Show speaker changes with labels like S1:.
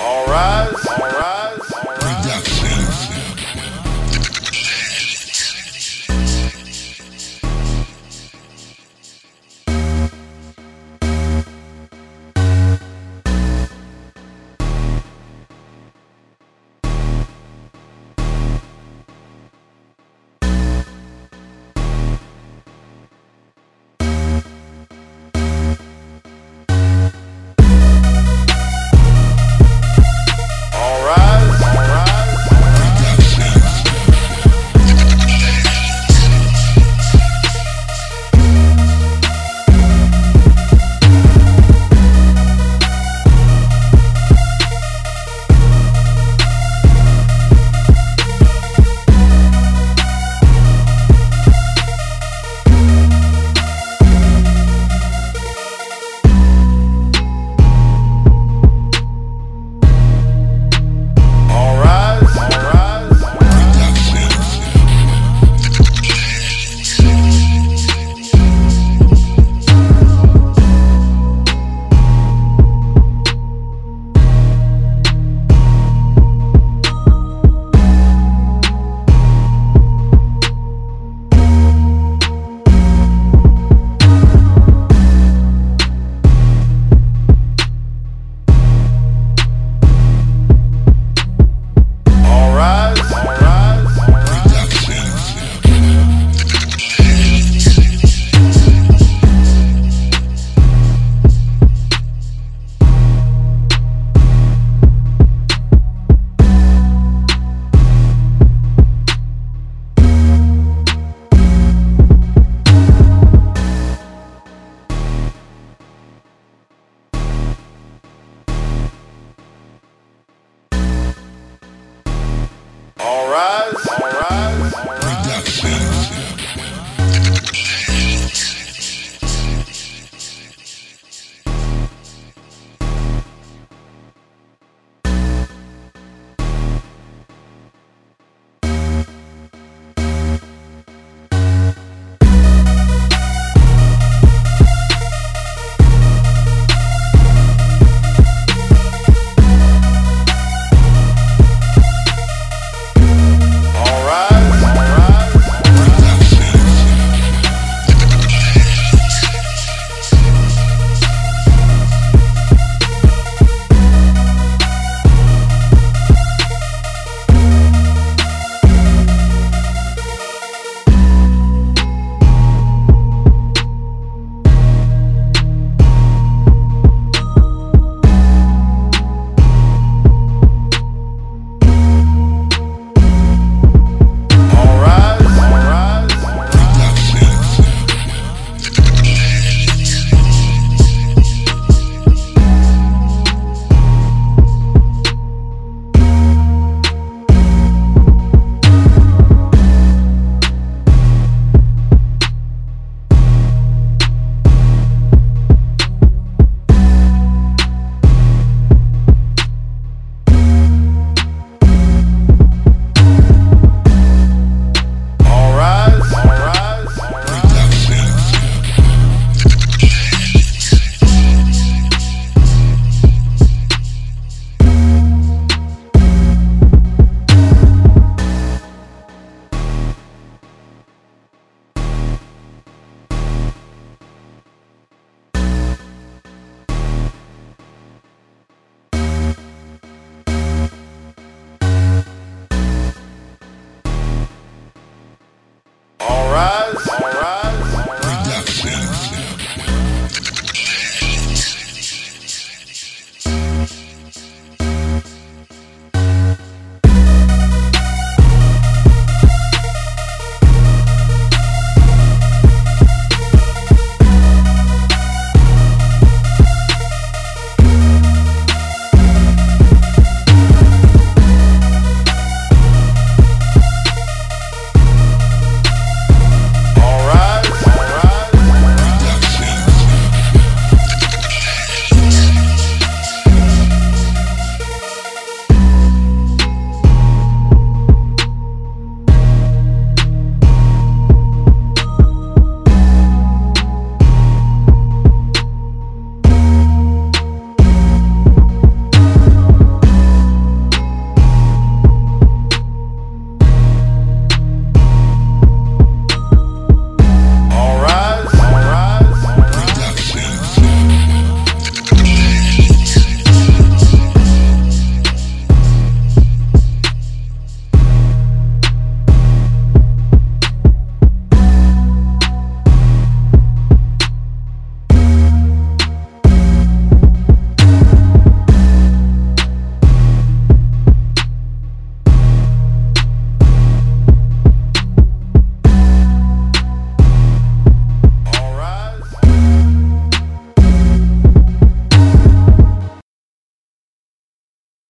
S1: All rise.